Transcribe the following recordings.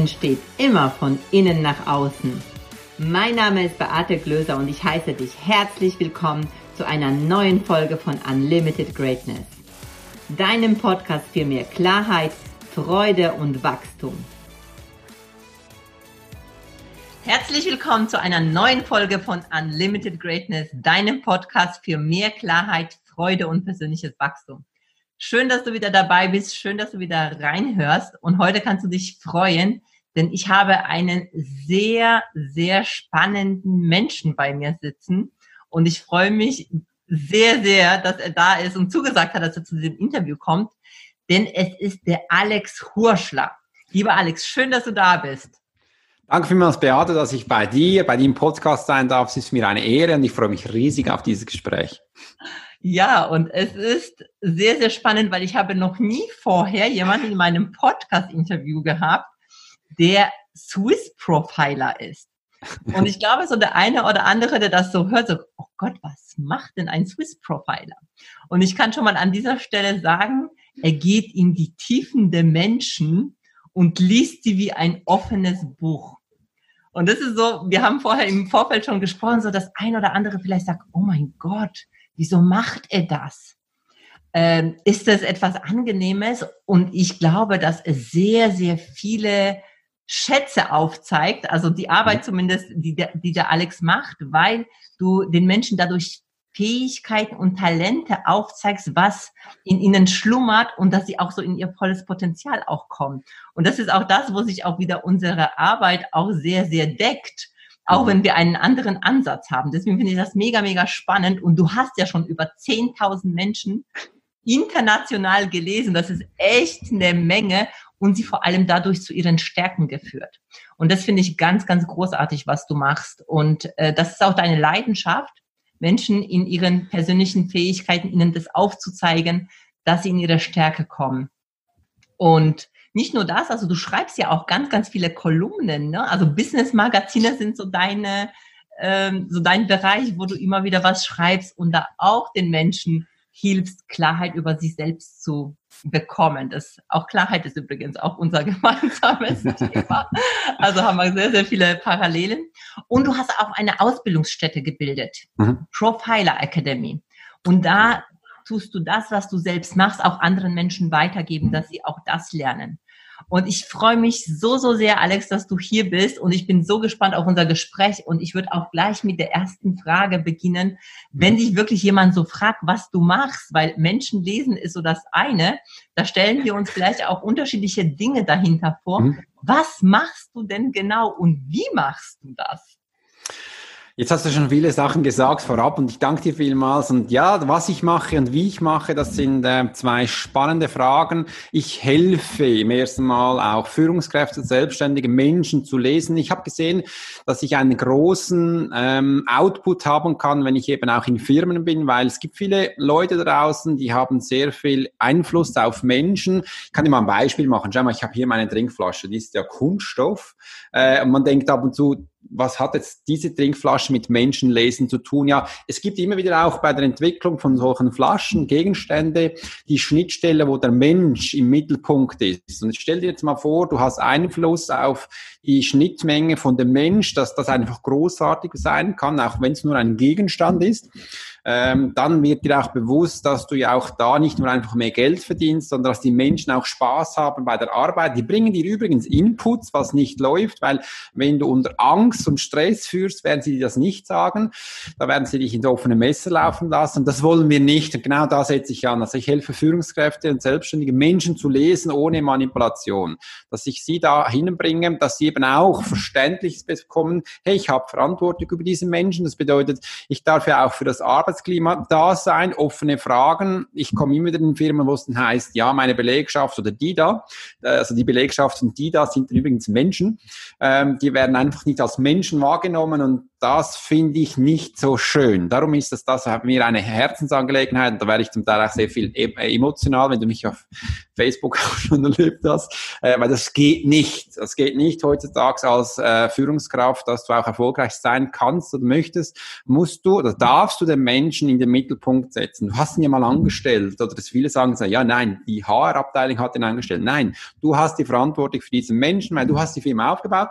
Entsteht immer von innen nach außen. Mein Name ist Beate Glöser und ich heiße dich herzlich willkommen zu einer neuen Folge von Unlimited Greatness. Deinem Podcast für mehr Klarheit, Freude und Wachstum. Herzlich willkommen zu einer neuen Folge von Unlimited Greatness, deinem Podcast für mehr Klarheit, Freude und persönliches Wachstum. Schön, dass du wieder dabei bist. Schön, dass du wieder reinhörst. Und heute kannst du dich freuen, denn ich habe einen sehr, sehr spannenden Menschen bei mir sitzen. Und ich freue mich sehr, sehr, dass er da ist und zugesagt hat, dass er zu diesem Interview kommt. Denn es ist der Alex Hurschler. Lieber Alex, schön, dass du da bist. Danke vielmals, Beate, dass ich bei dir, bei dem Podcast sein darf. Es ist mir eine Ehre und ich freue mich riesig auf dieses Gespräch. Ja, und es ist sehr, sehr spannend, weil ich habe noch nie vorher jemanden in meinem Podcast-Interview gehabt, der Swiss Profiler ist. Und ich glaube, so der eine oder andere, der das so hört, so, oh Gott, was macht denn ein Swiss Profiler? Und ich kann schon mal an dieser Stelle sagen, er geht in die Tiefen der Menschen und liest sie wie ein offenes Buch. Und das ist so, wir haben vorher im Vorfeld schon gesprochen, so dass ein oder andere vielleicht sagt, oh mein Gott, Wieso macht er das? Ähm, ist das etwas Angenehmes? Und ich glaube, dass es sehr, sehr viele Schätze aufzeigt, also die Arbeit mhm. zumindest, die der, die der Alex macht, weil du den Menschen dadurch Fähigkeiten und Talente aufzeigst, was in ihnen schlummert und dass sie auch so in ihr volles Potenzial auch kommen. Und das ist auch das, wo sich auch wieder unsere Arbeit auch sehr, sehr deckt auch wenn wir einen anderen Ansatz haben. Deswegen finde ich das mega, mega spannend. Und du hast ja schon über 10.000 Menschen international gelesen. Das ist echt eine Menge und sie vor allem dadurch zu ihren Stärken geführt. Und das finde ich ganz, ganz großartig, was du machst. Und äh, das ist auch deine Leidenschaft, Menschen in ihren persönlichen Fähigkeiten, ihnen das aufzuzeigen, dass sie in ihre Stärke kommen. Und nicht nur das, also du schreibst ja auch ganz, ganz viele Kolumnen, ne? Also Business-Magazine sind so deine, ähm, so dein Bereich, wo du immer wieder was schreibst und da auch den Menschen hilfst, Klarheit über sich selbst zu bekommen. Das, auch Klarheit ist übrigens auch unser gemeinsames Thema. Also haben wir sehr, sehr viele Parallelen. Und du hast auch eine Ausbildungsstätte gebildet, mhm. Profiler Academy. Und da tust du das, was du selbst machst, auch anderen Menschen weitergeben, dass sie auch das lernen. Und ich freue mich so, so sehr, Alex, dass du hier bist. Und ich bin so gespannt auf unser Gespräch. Und ich würde auch gleich mit der ersten Frage beginnen. Wenn dich wirklich jemand so fragt, was du machst, weil Menschen lesen ist so das eine, da stellen wir uns vielleicht auch unterschiedliche Dinge dahinter vor. Mhm. Was machst du denn genau und wie machst du das? Jetzt hast du schon viele Sachen gesagt vorab und ich danke dir vielmals. Und ja, was ich mache und wie ich mache, das sind äh, zwei spannende Fragen. Ich helfe im ersten Mal auch Führungskräfte, selbstständige Menschen zu lesen. Ich habe gesehen, dass ich einen großen ähm, Output haben kann, wenn ich eben auch in Firmen bin, weil es gibt viele Leute draußen, die haben sehr viel Einfluss auf Menschen. Ich kann dir mal ein Beispiel machen. Schau mal, ich habe hier meine Trinkflasche, die ist ja Kunststoff. Äh, und man denkt ab und zu, was hat jetzt diese Trinkflasche mit Menschenlesen zu tun? Ja, es gibt immer wieder auch bei der Entwicklung von solchen Flaschen, Gegenstände, die Schnittstelle, wo der Mensch im Mittelpunkt ist. Und stell dir jetzt mal vor, du hast Einfluss auf die Schnittmenge von dem Mensch, dass das einfach großartig sein kann, auch wenn es nur ein Gegenstand ist ähm, dann wird dir auch bewusst, dass du ja auch da nicht nur einfach mehr Geld verdienst, sondern dass die Menschen auch Spaß haben bei der Arbeit. Die bringen dir übrigens Inputs, was nicht läuft, weil wenn du unter Angst und Stress führst, werden sie dir das nicht sagen. Da werden sie dich ins offene Messer laufen lassen. Das wollen wir nicht. Und genau da setze ich an. Also ich helfe Führungskräfte und selbstständige Menschen zu lesen ohne Manipulation. Dass ich sie da hinbringe, dass sie eben auch Verständliches bekommen. Hey, ich habe Verantwortung über diese Menschen. Das bedeutet, ich darf ja auch für das Arbeit Arbeitsklima da sein, offene Fragen. Ich komme immer wieder in Firmen, wo es dann heißt, ja, meine Belegschaft oder die da, äh, also die Belegschaft und die da sind übrigens Menschen, ähm, die werden einfach nicht als Menschen wahrgenommen und das finde ich nicht so schön. Darum ist das, das mir eine Herzensangelegenheit und da werde ich zum Teil auch sehr viel äh, emotional, wenn du mich auf Facebook auch schon erlebt hast, äh, weil das geht nicht. Das geht nicht heutzutage als äh, Führungskraft, dass du auch erfolgreich sein kannst oder möchtest, musst du oder darfst du den Menschen in den Mittelpunkt setzen. Du hast ihn ja mal angestellt oder dass viele sagen, ja nein, die HR-Abteilung hat ihn angestellt. Nein, du hast die Verantwortung für diesen Menschen, weil du hast die Firma aufgebaut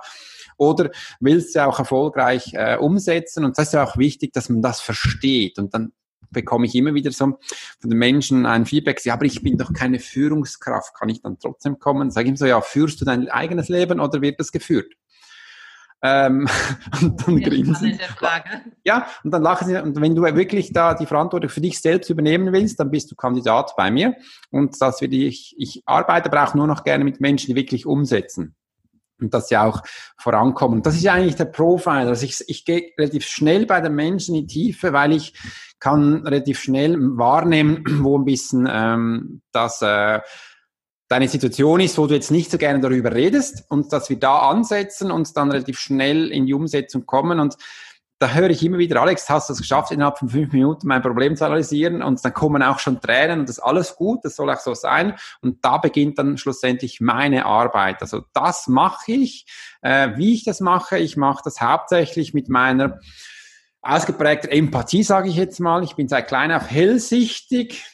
oder willst du auch erfolgreich äh, umsetzen. Und das ist ja auch wichtig, dass man das versteht. Und dann bekomme ich immer wieder so von den Menschen ein Feedback, ja, aber ich bin doch keine Führungskraft, kann ich dann trotzdem kommen? Sag ich ihm so, ja, führst du dein eigenes Leben oder wird das geführt? Ähm, und dann ja, grinsen. Ja, und dann lachen sie. Und wenn du wirklich da die Verantwortung für dich selbst übernehmen willst, dann bist du Kandidat bei mir. Und das will ich, ich arbeite aber auch nur noch gerne mit Menschen, die wirklich umsetzen und dass sie auch vorankommen. Das ist eigentlich der Profile. Also ich, ich gehe relativ schnell bei den Menschen in die Tiefe, weil ich kann relativ schnell wahrnehmen, wo ein bisschen ähm, das äh, deine Situation ist, wo du jetzt nicht so gerne darüber redest und dass wir da ansetzen und dann relativ schnell in die Umsetzung kommen und da höre ich immer wieder, Alex, hast du es geschafft, innerhalb von fünf Minuten mein Problem zu analysieren und dann kommen auch schon Tränen und das ist alles gut, das soll auch so sein und da beginnt dann schlussendlich meine Arbeit. Also das mache ich, äh, wie ich das mache, ich mache das hauptsächlich mit meiner ausgeprägten Empathie, sage ich jetzt mal. Ich bin seit klein auf hellsichtig,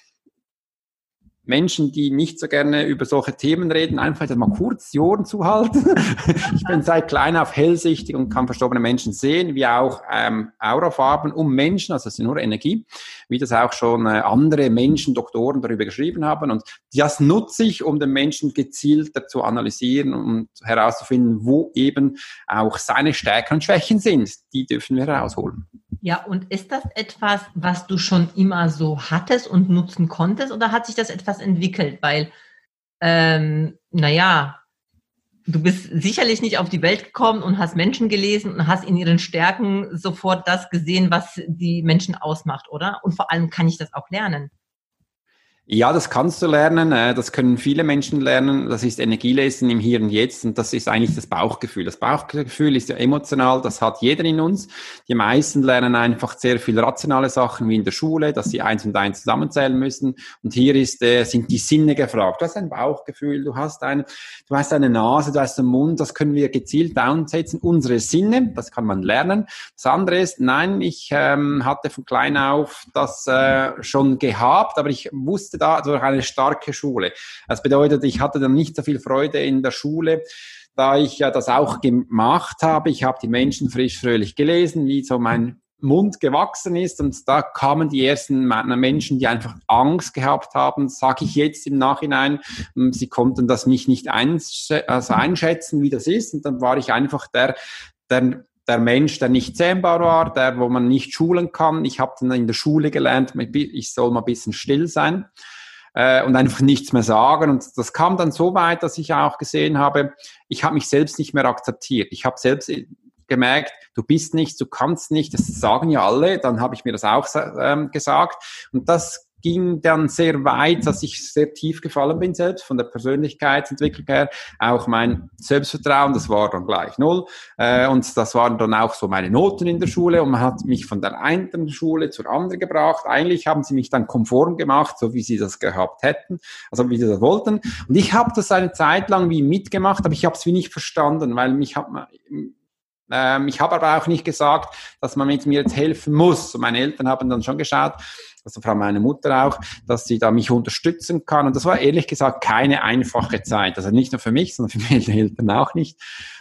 Menschen, die nicht so gerne über solche Themen reden, einfach mal kurz die Ohren zuhalten. ich bin seit klein auf hellsichtig und kann verstorbene Menschen sehen, wie auch ähm, Aurafarben um Menschen, also es ist nur Energie, wie das auch schon äh, andere Menschen, Doktoren darüber geschrieben haben. Und das nutze ich, um den Menschen gezielter zu analysieren und herauszufinden, wo eben auch seine Stärken und Schwächen sind. Die dürfen wir herausholen. Ja, und ist das etwas, was du schon immer so hattest und nutzen konntest oder hat sich das etwas entwickelt? Weil, ähm, naja, du bist sicherlich nicht auf die Welt gekommen und hast Menschen gelesen und hast in ihren Stärken sofort das gesehen, was die Menschen ausmacht, oder? Und vor allem kann ich das auch lernen. Ja, das kannst du lernen. Äh, das können viele Menschen lernen. Das ist Energielesen im Hier und Jetzt. Und das ist eigentlich das Bauchgefühl. Das Bauchgefühl ist ja emotional. Das hat jeder in uns. Die meisten lernen einfach sehr viel rationale Sachen wie in der Schule, dass sie eins und eins zusammenzählen müssen. Und hier ist, äh, sind die Sinne gefragt. Du hast ein Bauchgefühl. Du hast ein, du hast eine Nase, du hast einen Mund. Das können wir gezielt downsetzen. Unsere Sinne, das kann man lernen. Das andere ist, nein, ich ähm, hatte von klein auf das äh, schon gehabt, aber ich wusste, musste da durch eine starke Schule. Das bedeutet, ich hatte dann nicht so viel Freude in der Schule, da ich ja das auch gemacht habe. Ich habe die Menschen frisch fröhlich gelesen, wie so mein Mund gewachsen ist und da kamen die ersten Menschen, die einfach Angst gehabt haben, sage ich jetzt im Nachhinein, hm, sie konnten das mich nicht also einschätzen, wie das ist und dann war ich einfach der, der der Mensch, der nicht zähmbar war, der, wo man nicht schulen kann. Ich habe dann in der Schule gelernt, ich soll mal ein bisschen still sein äh, und einfach nichts mehr sagen. Und das kam dann so weit, dass ich auch gesehen habe, ich habe mich selbst nicht mehr akzeptiert. Ich habe selbst gemerkt, du bist nichts, du kannst nicht, das sagen ja alle, dann habe ich mir das auch ähm, gesagt. Und das ging dann sehr weit, dass ich sehr tief gefallen bin selbst, von der Persönlichkeitsentwicklung her. Auch mein Selbstvertrauen, das war dann gleich null. Äh, und das waren dann auch so meine Noten in der Schule und man hat mich von der einen Schule zur anderen gebracht. Eigentlich haben sie mich dann konform gemacht, so wie sie das gehabt hätten, also wie sie das wollten. Und ich habe das eine Zeit lang wie mitgemacht, aber ich habe es wie nicht verstanden, weil mich hat man ähm, ich habe aber auch nicht gesagt, dass man mit mir jetzt helfen muss. Meine Eltern haben dann schon geschaut, also vor allem meine Mutter auch, dass sie da mich unterstützen kann. Und das war ehrlich gesagt keine einfache Zeit. Also nicht nur für mich, sondern für meine Eltern auch nicht.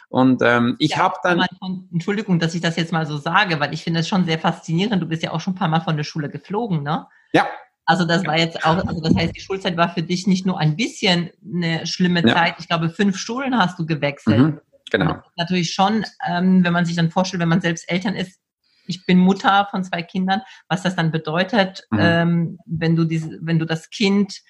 Und ähm, ich ja, habe dann. Entschuldigung, dass ich das jetzt mal so sage, weil ich finde es schon sehr faszinierend. Du bist ja auch schon ein paar Mal von der Schule geflogen, ne? Ja. Also das war jetzt auch, also das heißt, die Schulzeit war für dich nicht nur ein bisschen eine schlimme ja. Zeit. Ich glaube, fünf Schulen hast du gewechselt. Mhm, genau. Natürlich schon, ähm, wenn man sich dann vorstellt, wenn man selbst Eltern ist, ich bin Mutter von zwei Kindern, was das dann bedeutet, mhm. ähm, wenn du diese, wenn du das Kind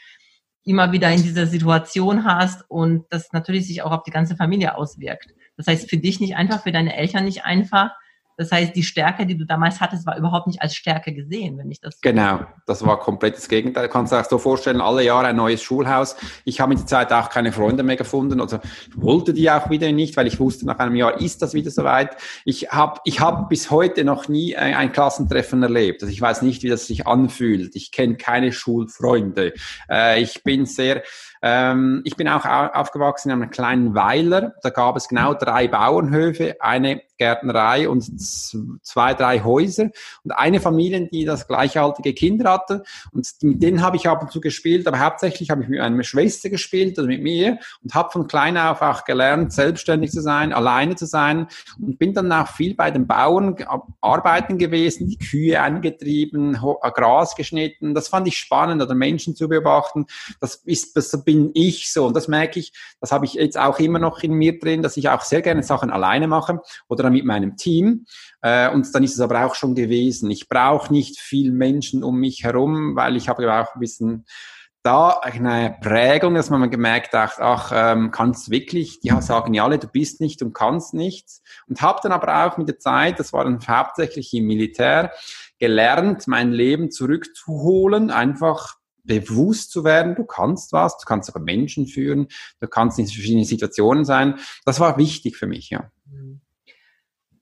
immer wieder in dieser Situation hast und das natürlich sich auch auf die ganze Familie auswirkt. Das heißt, für dich nicht einfach, für deine Eltern nicht einfach. Das heißt, die Stärke, die du damals hattest, war überhaupt nicht als Stärke gesehen, wenn ich das. Genau, das war komplett das Gegenteil. Du kannst dir auch so vorstellen, alle Jahre ein neues Schulhaus. Ich habe in der Zeit auch keine Freunde mehr gefunden. Also wollte die auch wieder nicht, weil ich wusste, nach einem Jahr ist das wieder soweit. Ich habe ich hab bis heute noch nie ein, ein Klassentreffen erlebt. Also ich weiß nicht, wie das sich anfühlt. Ich kenne keine Schulfreunde. Äh, ich bin sehr ähm, ich bin auch aufgewachsen in einem kleinen Weiler. Da gab es genau drei Bauernhöfe, eine Gärtnerei und zwei, drei Häuser und eine Familie, die das gleichaltige Kinder hatte. Und mit denen habe ich ab und zu gespielt, aber hauptsächlich habe ich mit meiner Schwester gespielt oder mit mir und habe von klein auf auch gelernt, selbstständig zu sein, alleine zu sein und bin dann auch viel bei den Bauern arbeiten gewesen, die Kühe angetrieben, Gras geschnitten. Das fand ich spannend, oder Menschen zu beobachten. Das ist, das bin ich so und das merke ich, das habe ich jetzt auch immer noch in mir drin, dass ich auch sehr gerne Sachen alleine mache oder mit meinem Team. Äh, und dann ist es aber auch schon gewesen. Ich brauche nicht viel Menschen um mich herum, weil ich habe auch ein bisschen da eine Prägung, dass man gemerkt hat, ach, ähm, kannst wirklich, die sagen ja alle, du bist nicht und kannst nichts. Und habe dann aber auch mit der Zeit, das war dann hauptsächlich im Militär, gelernt, mein Leben zurückzuholen, einfach bewusst zu werden, du kannst was, du kannst sogar Menschen führen, du kannst in verschiedenen Situationen sein. Das war wichtig für mich, ja. Mhm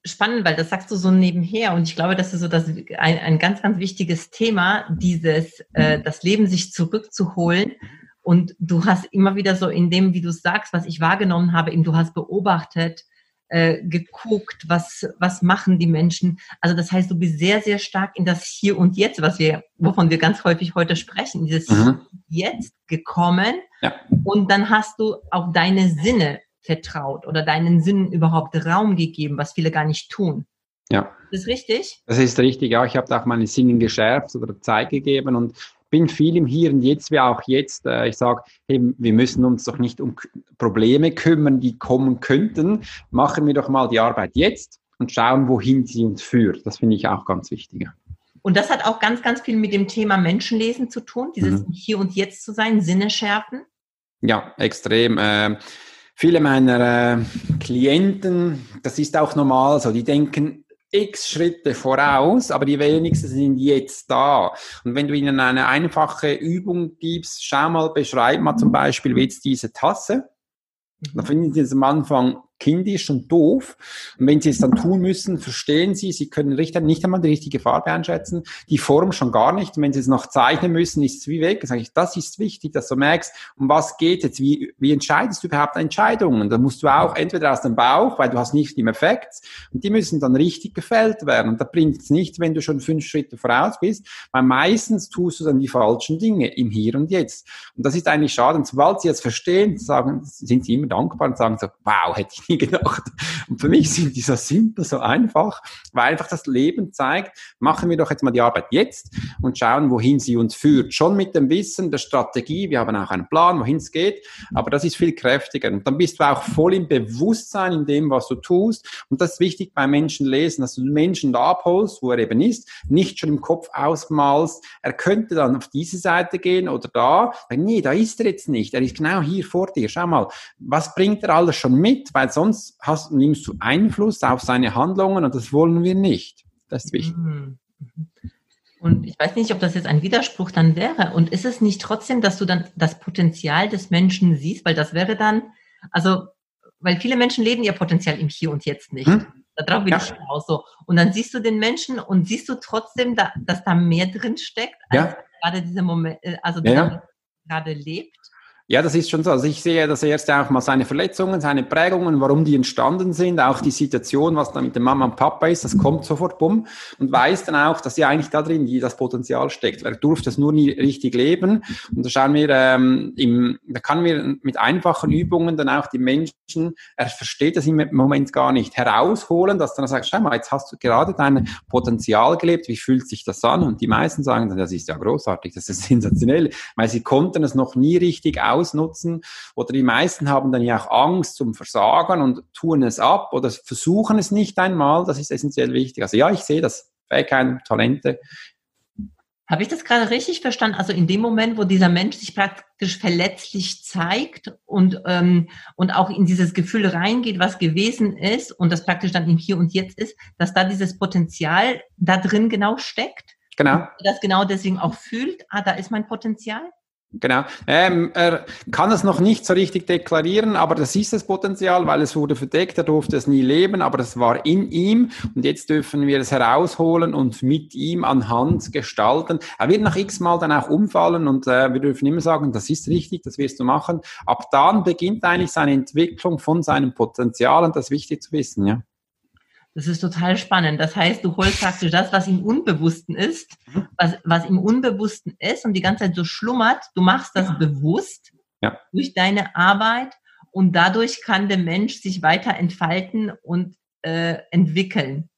spannend, weil das sagst du so nebenher und ich glaube, das ist so das, ein, ein ganz, ganz wichtiges Thema, dieses, äh, das Leben sich zurückzuholen. Und du hast immer wieder so in dem, wie du sagst, was ich wahrgenommen habe, eben du hast beobachtet, äh, geguckt, was, was machen die Menschen. Also das heißt, du bist sehr, sehr stark in das Hier und Jetzt, was wir, wovon wir ganz häufig heute sprechen, dieses mhm. Jetzt gekommen. Ja. Und dann hast du auch deine Sinne vertraut oder deinen Sinnen überhaupt Raum gegeben, was viele gar nicht tun. Ja. Das ist richtig? Das ist richtig, ja. Ich habe da auch meine Sinnen geschärft oder Zeit gegeben und bin viel im Hier und Jetzt, wie auch jetzt. Äh, ich sage, hey, wir müssen uns doch nicht um Probleme kümmern, die kommen könnten. Machen wir doch mal die Arbeit jetzt und schauen, wohin sie uns führt. Das finde ich auch ganz wichtig. Und das hat auch ganz, ganz viel mit dem Thema Menschenlesen zu tun, dieses mhm. Hier und Jetzt zu sein, Sinne schärfen. Ja, extrem. Ähm, viele meiner äh, Klienten, das ist auch normal so, die denken x Schritte voraus, aber die wenigsten sind jetzt da. Und wenn du ihnen eine einfache Übung gibst, schau mal, beschreib mal zum Beispiel, wie jetzt diese Tasse, dann finden sie es am Anfang kindisch und doof. Und wenn sie es dann tun müssen, verstehen sie, sie können nicht einmal die richtige Farbe einschätzen, die Form schon gar nicht. Und wenn sie es noch zeichnen müssen, ist es wie weg. Dann sage ich, das ist wichtig, dass du merkst, um was geht jetzt, wie, wie entscheidest du überhaupt Entscheidungen? Da musst du auch entweder aus dem Bauch, weil du hast nicht im Effekt, und die müssen dann richtig gefällt werden. Und da bringt es nichts, wenn du schon fünf Schritte voraus bist, weil meistens tust du dann die falschen Dinge im Hier und Jetzt. Und das ist eigentlich schade. Und sobald sie jetzt verstehen, sagen, sind sie immer dankbar und sagen so, wow, hätte ich nie gedacht. Und für mich sind die so simpel, so einfach, weil einfach das Leben zeigt, machen wir doch jetzt mal die Arbeit jetzt und schauen, wohin sie uns führt. Schon mit dem Wissen der Strategie, wir haben auch einen Plan, wohin es geht, aber das ist viel kräftiger. Und dann bist du auch voll im Bewusstsein in dem, was du tust. Und das ist wichtig bei Menschen lesen, dass du den Menschen da abholst, wo er eben ist, nicht schon im Kopf ausmalst, er könnte dann auf diese Seite gehen oder da. Nee, da ist er jetzt nicht. Er ist genau hier vor dir. Schau mal, was bringt er alles schon mit? Weil sonst hast, nimmst du Einfluss auf seine Handlungen und das wollen wir nicht. Das ist wichtig. Mhm. Und ich weiß nicht, ob das jetzt ein Widerspruch dann wäre. Und ist es nicht trotzdem, dass du dann das Potenzial des Menschen siehst? Weil das wäre dann, also, weil viele Menschen leben ihr Potenzial im Hier und Jetzt nicht. Hm? Darauf bin ja. ich auch so. Und dann siehst du den Menschen und siehst du trotzdem, da, dass da mehr drin steckt, als ja. gerade dieser Moment, äh, also der ja. gerade lebt. Ja, das ist schon so. Also ich sehe das erste auch mal seine Verletzungen, seine Prägungen, warum die entstanden sind, auch die Situation, was da mit der Mama und Papa ist, das kommt sofort bumm und weiß dann auch, dass ja eigentlich da drin die, das Potenzial steckt. Er durfte es nur nie richtig leben und da schauen wir, ähm, im, da kann wir mit einfachen Übungen dann auch die Menschen, er versteht das im Moment gar nicht, herausholen, dass dann er sagt, schau mal, jetzt hast du gerade dein Potenzial gelebt, wie fühlt sich das an? Und die meisten sagen dann, das ist ja großartig, das ist sensationell, weil sie konnten es noch nie richtig ausnutzen. Oder die meisten haben dann ja auch Angst zum Versagen und tun es ab oder versuchen es nicht einmal. Das ist essentiell wichtig. Also ja, ich sehe das. Fähigkeiten, Talente. Habe ich das gerade richtig verstanden? Also in dem Moment, wo dieser Mensch sich praktisch verletzlich zeigt und, ähm, und auch in dieses Gefühl reingeht, was gewesen ist und das praktisch dann im Hier und Jetzt ist, dass da dieses Potenzial da drin genau steckt? Genau. Das genau deswegen auch fühlt, ah, da ist mein Potenzial? Genau. Ähm, er kann es noch nicht so richtig deklarieren, aber das ist das Potenzial, weil es wurde verdeckt, er durfte es nie leben, aber es war in ihm und jetzt dürfen wir es herausholen und mit ihm anhand gestalten. Er wird nach x-mal dann auch umfallen und äh, wir dürfen immer sagen, das ist richtig, das wirst du machen. Ab dann beginnt eigentlich seine Entwicklung von seinem Potenzial und das ist wichtig zu wissen, ja. Das ist total spannend. Das heißt, du holst praktisch das, was im Unbewussten ist, mhm. was, was im Unbewussten ist und die ganze Zeit so schlummert. Du machst das ja. bewusst ja. durch deine Arbeit und dadurch kann der Mensch sich weiter entfalten und äh, entwickeln.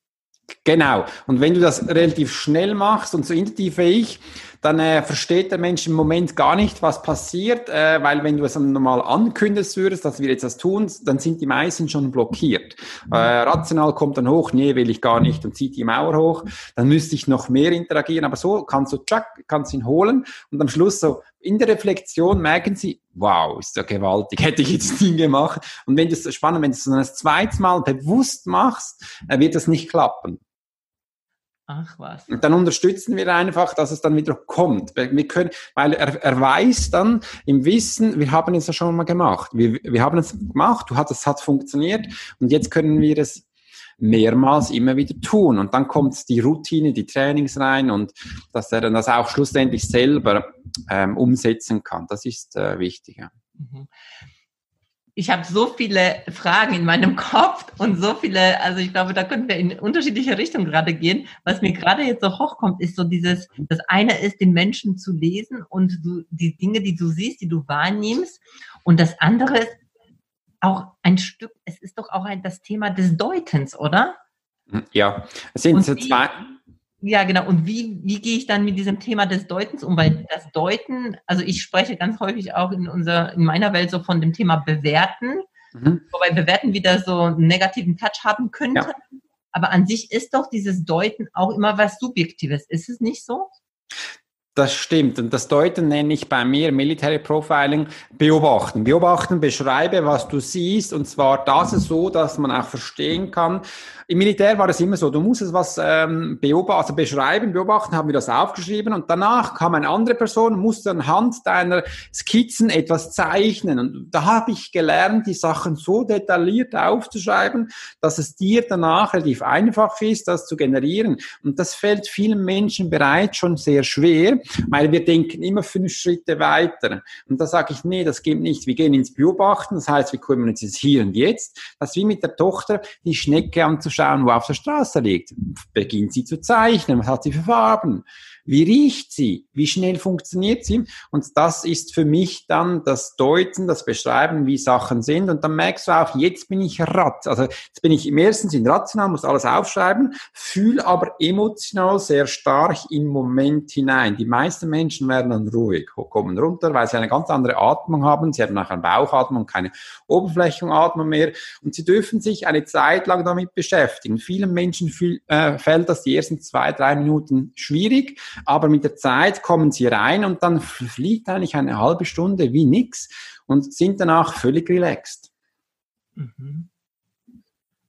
Genau. Und wenn du das relativ schnell machst und so intuitiv wie ich, dann äh, versteht der Mensch im Moment gar nicht, was passiert, äh, weil wenn du es dann normal ankündigst würdest, dass wir jetzt das tun, dann sind die meisten schon blockiert. Äh, rational kommt dann hoch, nee, will ich gar nicht und zieht die Mauer hoch, dann müsste ich noch mehr interagieren, aber so kannst du, tschack, kannst ihn holen und am Schluss so in der Reflexion merken sie, wow, ist ja gewaltig, hätte ich jetzt nie gemacht. Und wenn das spannend, wenn du es dann das zweite Mal bewusst machst, äh, wird das nicht klappen. Ach was. Und dann unterstützen wir einfach, dass es dann wieder kommt. Wir können, weil er, er weiß dann im Wissen, wir haben es ja schon mal gemacht. Wir, wir haben es gemacht, du hast, es hat funktioniert und jetzt können wir es mehrmals immer wieder tun. Und dann kommt die Routine, die Trainings rein und dass er dann das auch schlussendlich selber ähm, umsetzen kann. Das ist äh, wichtig. Ja. Mhm ich habe so viele Fragen in meinem Kopf und so viele, also ich glaube, da könnten wir in unterschiedliche Richtungen gerade gehen. Was mir gerade jetzt so hochkommt, ist so dieses, das eine ist, den Menschen zu lesen und du, die Dinge, die du siehst, die du wahrnimmst. Und das andere ist auch ein Stück, es ist doch auch ein, das Thema des Deutens, oder? Ja, es sind und zwei, ja, genau. Und wie, wie gehe ich dann mit diesem Thema des Deutens um? Weil das Deuten, also ich spreche ganz häufig auch in unserer, in meiner Welt so von dem Thema Bewerten, mhm. wobei Bewerten wieder so einen negativen Touch haben könnte. Ja. Aber an sich ist doch dieses Deuten auch immer was Subjektives. Ist es nicht so? Das stimmt. Und das Deuten nenne ich bei mir Military Profiling beobachten. Beobachten, beschreibe, was du siehst. Und zwar das ist so, dass man auch verstehen kann. Im Militär war es immer so, du musstest was ähm, beobachten, also beschreiben, beobachten, haben wir das aufgeschrieben. Und danach kam eine andere Person, musste anhand deiner Skizzen etwas zeichnen. Und da habe ich gelernt, die Sachen so detailliert aufzuschreiben, dass es dir danach relativ einfach ist, das zu generieren. Und das fällt vielen Menschen bereits schon sehr schwer weil wir denken immer fünf Schritte weiter. Und da sage ich, nee, das geht nicht. Wir gehen ins Beobachten, das heißt, wir kümmern uns jetzt hier und jetzt. Das ist wie mit der Tochter, die Schnecke anzuschauen, wo auf der Straße liegt. Beginnt sie zu zeichnen, was hat sie für Farben? Wie riecht sie? Wie schnell funktioniert sie? Und das ist für mich dann das Deuten, das Beschreiben, wie Sachen sind. Und dann merkst du auch, jetzt bin ich rat. Also jetzt bin ich im ersten Sinn rational, muss alles aufschreiben, fühle aber emotional sehr stark im Moment hinein. Die meisten Menschen werden dann ruhig, kommen runter, weil sie eine ganz andere Atmung haben. Sie haben eine Bauchatmung, keine Oberflächenatmung mehr. Und sie dürfen sich eine Zeit lang damit beschäftigen. Vielen Menschen fühl, äh, fällt das die ersten zwei, drei Minuten schwierig. Aber mit der Zeit kommen sie rein und dann fliegt eigentlich eine halbe Stunde wie nix und sind danach völlig relaxed. Mhm.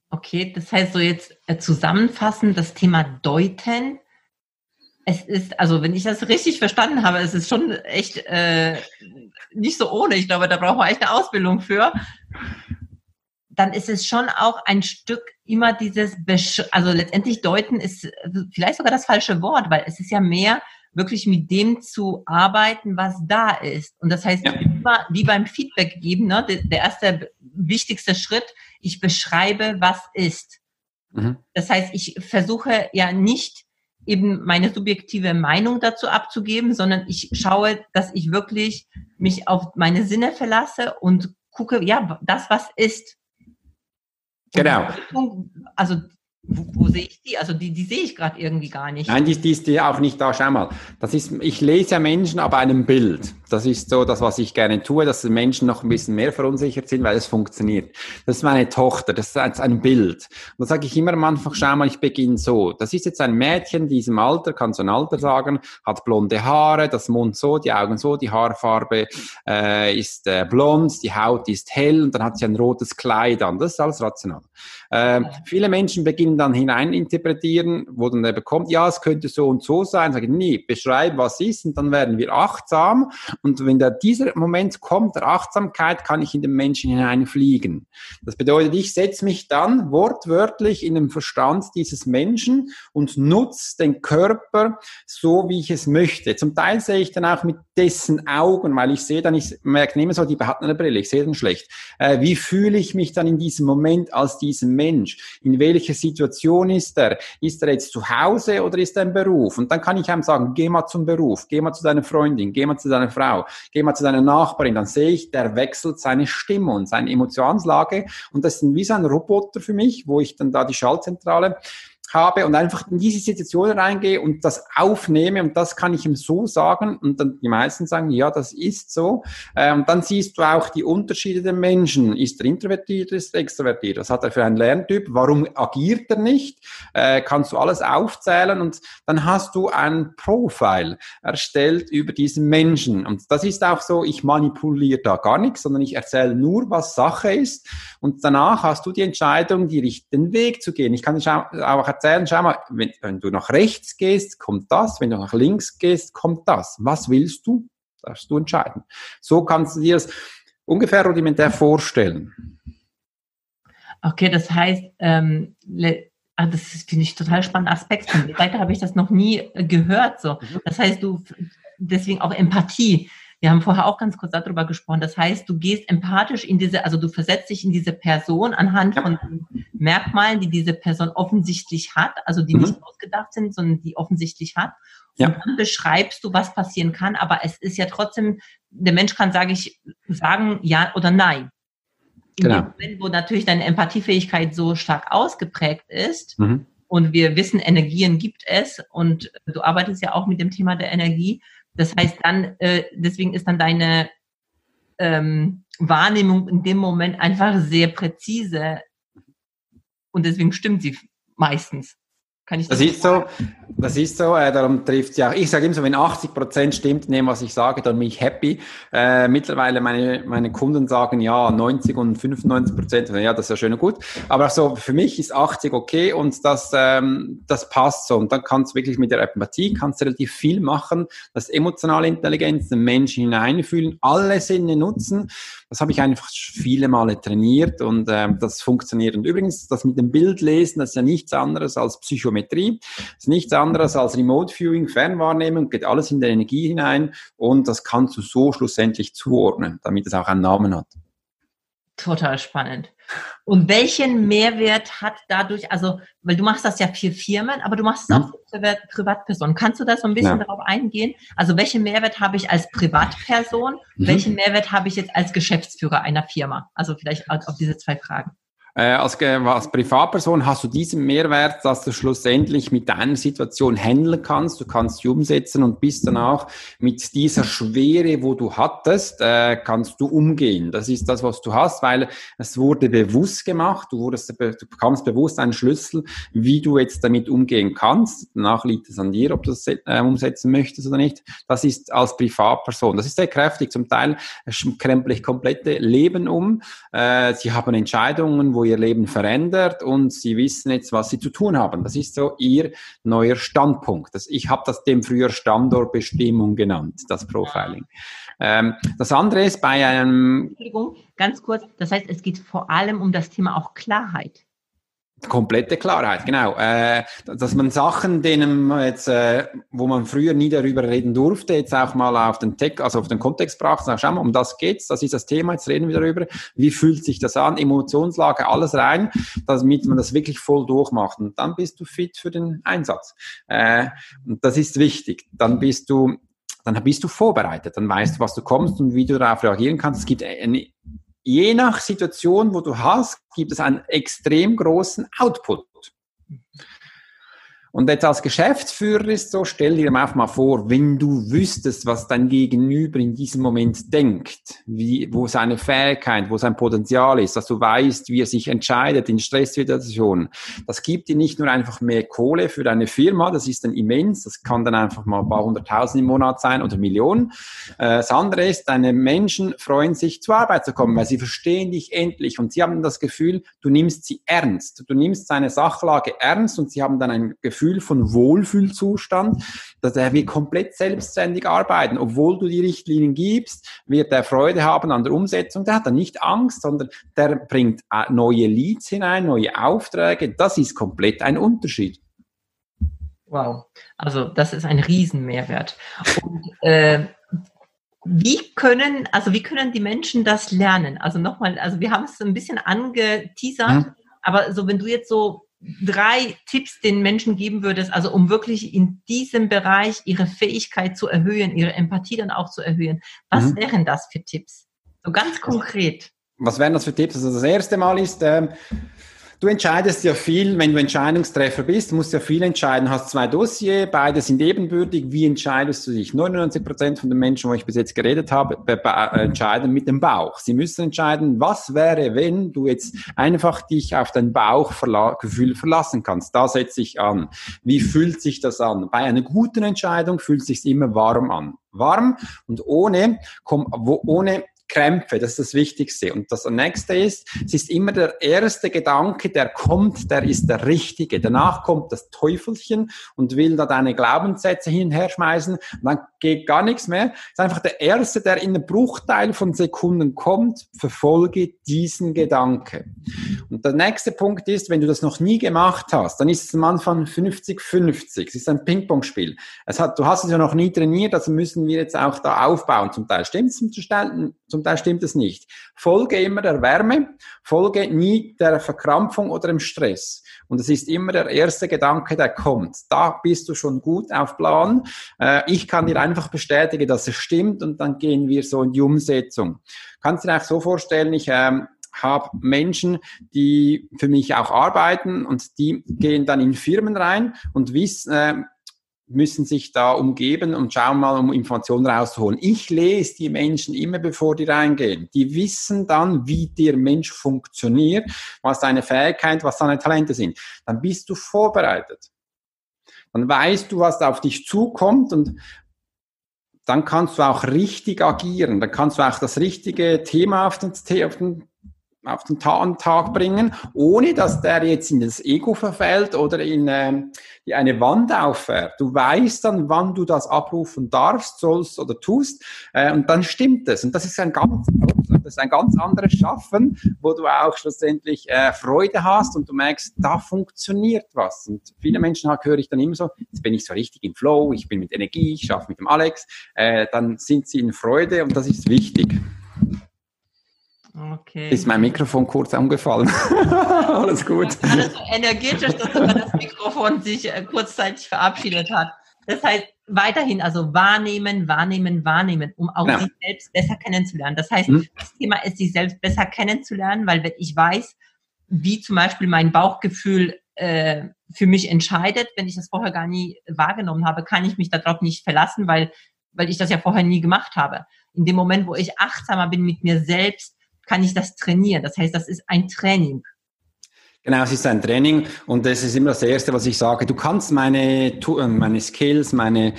Okay, das heißt so jetzt äh, zusammenfassend das Thema Deuten. Es ist, also wenn ich das richtig verstanden habe, es ist schon echt äh, nicht so ohne. Ich glaube, da brauchen wir echt eine Ausbildung für dann ist es schon auch ein Stück immer dieses, Besch also letztendlich deuten ist vielleicht sogar das falsche Wort, weil es ist ja mehr wirklich mit dem zu arbeiten, was da ist. Und das heißt, ja. immer wie beim Feedback geben, ne, der, der erste wichtigste Schritt, ich beschreibe, was ist. Mhm. Das heißt, ich versuche ja nicht eben meine subjektive Meinung dazu abzugeben, sondern ich schaue, dass ich wirklich mich auf meine Sinne verlasse und gucke, ja, das, was ist. Genau. Also wo, wo, sehe ich die? Also die, die sehe ich gerade irgendwie gar nicht. Nein, die, die ist die auch nicht da. Schau mal, das ist, ich lese ja Menschen ab einem Bild. Das ist so das, was ich gerne tue, dass die Menschen noch ein bisschen mehr verunsichert sind, weil es funktioniert. Das ist meine Tochter, das ist ein Bild. Und da sage ich immer am Anfang, schau mal, ich beginne so. Das ist jetzt ein Mädchen diesem Alter, kann so ein Alter sagen, hat blonde Haare, das Mund so, die Augen so, die Haarfarbe äh, ist äh, blond, die Haut ist hell und dann hat sie ein rotes Kleid an. Das ist alles rational. Äh, viele Menschen beginnen dann hineininterpretieren, wo dann er bekommt, ja, es könnte so und so sein. Sagen, nee, beschreib, was ist, und dann werden wir achtsam. Und wenn da dieser Moment kommt, der Achtsamkeit, kann ich in den Menschen hineinfliegen. Das bedeutet, ich setze mich dann wortwörtlich in den Verstand dieses Menschen und nutze den Körper so, wie ich es möchte. Zum Teil sehe ich dann auch mit dessen Augen, weil ich sehe dann, ich merke mehr so, die hat eine Brille, ich sehe dann schlecht. Äh, wie fühle ich mich dann in diesem Moment als diesem Mensch? In welcher Situation ist er? Ist er jetzt zu Hause oder ist er im Beruf? Und dann kann ich ihm sagen, geh mal zum Beruf, geh mal zu deiner Freundin, geh mal zu deiner Frau, geh mal zu deiner Nachbarin. Dann sehe ich, der wechselt seine Stimme und seine Emotionslage. Und das ist wie so ein Roboter für mich, wo ich dann da die Schaltzentrale habe und einfach in diese Situation reingehe und das aufnehme und das kann ich ihm so sagen und dann die meisten sagen, ja, das ist so. Äh, und dann siehst du auch die Unterschiede der Menschen. Ist er introvertiert, ist er extrovertiert? Was hat er für einen Lerntyp? Warum agiert er nicht? Äh, kannst du alles aufzählen und dann hast du ein Profile erstellt über diesen Menschen. Und das ist auch so, ich manipuliere da gar nichts, sondern ich erzähle nur, was Sache ist und danach hast du die Entscheidung, die richtigen Weg zu gehen. Ich kann dich auch erzählen, schau mal, wenn, wenn du nach rechts gehst, kommt das, wenn du nach links gehst, kommt das. Was willst du? Darfst du entscheiden. So kannst du dir das ungefähr rudimentär vorstellen. Okay, das heißt, ähm, ah, das finde ich total spannender Aspekt. Von Seite habe ich das noch nie gehört. So, mhm. das heißt, du deswegen auch Empathie. Wir haben vorher auch ganz kurz darüber gesprochen. Das heißt, du gehst empathisch in diese, also du versetzt dich in diese Person anhand ja. von Merkmalen, die diese Person offensichtlich hat, also die mhm. nicht ausgedacht sind, sondern die offensichtlich hat. Ja. Und dann beschreibst du, was passieren kann, aber es ist ja trotzdem, der Mensch kann, sage ich, sagen ja oder nein. In genau. dem Moment, wo natürlich deine Empathiefähigkeit so stark ausgeprägt ist, mhm. und wir wissen, Energien gibt es, und du arbeitest ja auch mit dem Thema der Energie, das heißt dann, äh, deswegen ist dann deine ähm, Wahrnehmung in dem Moment einfach sehr präzise und deswegen stimmt sie meistens. Kann ich das, das ist so, das ist so, äh, darum trifft sie auch. Ich sage immer so, wenn 80 Prozent stimmt dem, was ich sage, dann bin ich happy. Äh, mittlerweile meine, meine Kunden sagen ja 90 und 95 Prozent, ja, das ist ja schön und gut. Aber so für mich ist 80 okay und das, ähm, das passt so. Und dann kannst du wirklich mit der Empathie kannst relativ viel machen, das emotionale Intelligenz, den Menschen hineinfühlen, alle Sinne nutzen. Das habe ich einfach viele Male trainiert und äh, das funktioniert. Und übrigens, das mit dem Bild lesen, das ist ja nichts anderes als Psychometrie. Das ist nichts anderes als Remote Viewing, Fernwahrnehmung, geht alles in der Energie hinein und das kannst du so schlussendlich zuordnen, damit es auch einen Namen hat. Total spannend. Und welchen Mehrwert hat dadurch, also, weil du machst das ja für Firmen, aber du machst es mhm. auch für Privatpersonen. Kannst du da so ein bisschen ja. darauf eingehen? Also, welchen Mehrwert habe ich als Privatperson? Mhm. Welchen Mehrwert habe ich jetzt als Geschäftsführer einer Firma? Also, vielleicht auf diese zwei Fragen. Äh, als, als Privatperson hast du diesen Mehrwert, dass du schlussendlich mit deiner Situation handeln kannst. Du kannst sie umsetzen und bist dann auch mit dieser Schwere, wo du hattest, äh, kannst du umgehen. Das ist das, was du hast, weil es wurde bewusst gemacht. Du, wurdest, du bekommst bewusst einen Schlüssel, wie du jetzt damit umgehen kannst. Danach liegt es an dir, ob du das äh, umsetzen möchtest oder nicht. Das ist als Privatperson. Das ist sehr kräftig. Zum Teil krempel ich komplette Leben um. Äh, sie haben Entscheidungen, wo ihr Leben verändert und sie wissen jetzt, was sie zu tun haben. Das ist so ihr neuer Standpunkt. Das, ich habe das dem früher Standortbestimmung genannt, das Profiling. Ähm, das andere ist bei einem... Entschuldigung, ganz kurz. Das heißt, es geht vor allem um das Thema auch Klarheit. Komplette Klarheit, genau. Äh, dass man Sachen, denen man jetzt, äh, wo man früher nie darüber reden durfte, jetzt auch mal auf den Tech, also auf den Kontext braucht, sagt, schau mal, um das geht's, das ist das Thema, jetzt reden wir darüber. Wie fühlt sich das an? Emotionslage, alles rein, damit man das wirklich voll durchmacht. Und dann bist du fit für den Einsatz. Äh, und das ist wichtig. Dann bist du, dann bist du vorbereitet. Dann weißt du, was du kommst und wie du darauf reagieren kannst. Es gibt eine je nach Situation, wo du hast, gibt es einen extrem großen Output. Und jetzt als Geschäftsführer ist so, stell dir einfach mal vor, wenn du wüsstest, was dein Gegenüber in diesem Moment denkt, wie, wo seine Fähigkeit, wo sein Potenzial ist, dass du weißt, wie er sich entscheidet in Stresssituationen. Das gibt dir nicht nur einfach mehr Kohle für deine Firma, das ist dann immens, das kann dann einfach mal ein paar hunderttausend im Monat sein oder Millionen. Äh, das andere ist, deine Menschen freuen sich zur Arbeit zu kommen, weil sie verstehen dich endlich und sie haben das Gefühl, du nimmst sie ernst, du nimmst seine Sachlage ernst und sie haben dann ein Gefühl von Wohlfühlzustand, dass er wird komplett selbstständig arbeiten, obwohl du die Richtlinien gibst, wird er Freude haben an der Umsetzung, der hat dann nicht Angst, sondern der bringt äh, neue Leads hinein, neue Aufträge, das ist komplett ein Unterschied. Wow, also das ist ein Riesenmehrwert. Und äh, wie können, also wie können die Menschen das lernen? Also nochmal, also wir haben es ein bisschen angeteasert, hm. aber so wenn du jetzt so drei Tipps den Menschen geben würdest, also um wirklich in diesem Bereich ihre Fähigkeit zu erhöhen, ihre Empathie dann auch zu erhöhen, was mhm. wären das für Tipps? So ganz konkret. Was wären das für Tipps? Also das erste Mal ist, ähm, Du entscheidest ja viel, wenn du Entscheidungstreffer bist, musst ja viel entscheiden. Hast zwei Dossier, beide sind ebenbürtig. Wie entscheidest du dich? 99 Prozent von den Menschen, wo ich bis jetzt geredet habe, entscheiden mit dem Bauch. Sie müssen entscheiden, was wäre, wenn du jetzt einfach dich auf dein Bauchgefühl verlassen kannst. Da setze ich an. Wie fühlt sich das an? Bei einer guten Entscheidung fühlt sich immer warm an warm und ohne, ohne Krämpfe, das ist das Wichtigste. Und das nächste ist, es ist immer der erste Gedanke, der kommt, der ist der richtige. Danach kommt das Teufelchen und will da deine Glaubenssätze hin und her schmeißen. Dann geht gar nichts mehr. Es ist einfach der erste, der in einem Bruchteil von Sekunden kommt, verfolge diesen Gedanke. Und der nächste Punkt ist, wenn du das noch nie gemacht hast, dann ist es am Anfang 50-50. Es ist ein Ping-Pong-Spiel. Du hast es ja noch nie trainiert, also müssen wir jetzt auch da aufbauen. Zum Teil stimmt es, zum zum Teil stimmt es nicht. Folge immer der Wärme, folge nie der Verkrampfung oder dem Stress. Und es ist immer der erste Gedanke, der kommt. Da bist du schon gut auf Plan. Äh, ich kann dir einfach bestätigen, dass es stimmt und dann gehen wir so in die Umsetzung. Kannst du dir auch so vorstellen, ich ähm, habe Menschen, die für mich auch arbeiten und die gehen dann in Firmen rein und wissen, äh, müssen sich da umgeben und schauen mal, um Informationen rauszuholen. Ich lese die Menschen immer, bevor die reingehen. Die wissen dann, wie der Mensch funktioniert, was seine Fähigkeit, was seine Talente sind. Dann bist du vorbereitet. Dann weißt du, was auf dich zukommt und dann kannst du auch richtig agieren. Dann kannst du auch das richtige Thema auf den, auf den auf den Tag bringen, ohne dass der jetzt in das Ego verfällt oder in, äh, eine Wand auffährt. Du weißt dann, wann du das abrufen darfst, sollst oder tust, äh, und dann stimmt es. Und das ist ein ganz, das ist ein ganz anderes Schaffen, wo du auch schlussendlich äh, Freude hast und du merkst, da funktioniert was. Und viele Menschen höre ich dann immer so, jetzt bin ich so richtig im Flow, ich bin mit Energie, ich schaffe mit dem Alex, äh, dann sind sie in Freude und das ist wichtig. Okay. Ist mein Mikrofon kurz umgefallen. Alles gut. Alles so energetisch, dass das Mikrofon sich äh, kurzzeitig verabschiedet hat. Das heißt, weiterhin also wahrnehmen, wahrnehmen, wahrnehmen, um auch ja. sich selbst besser kennenzulernen. Das heißt, hm. das Thema ist, sich selbst besser kennenzulernen, weil wenn ich weiß, wie zum Beispiel mein Bauchgefühl äh, für mich entscheidet, wenn ich das vorher gar nie wahrgenommen habe, kann ich mich darauf nicht verlassen, weil, weil ich das ja vorher nie gemacht habe. In dem Moment, wo ich achtsamer bin mit mir selbst, kann ich das trainieren. Das heißt, das ist ein Training. Genau, es ist ein Training und das ist immer das Erste, was ich sage. Du kannst meine, äh, meine Skills, meine,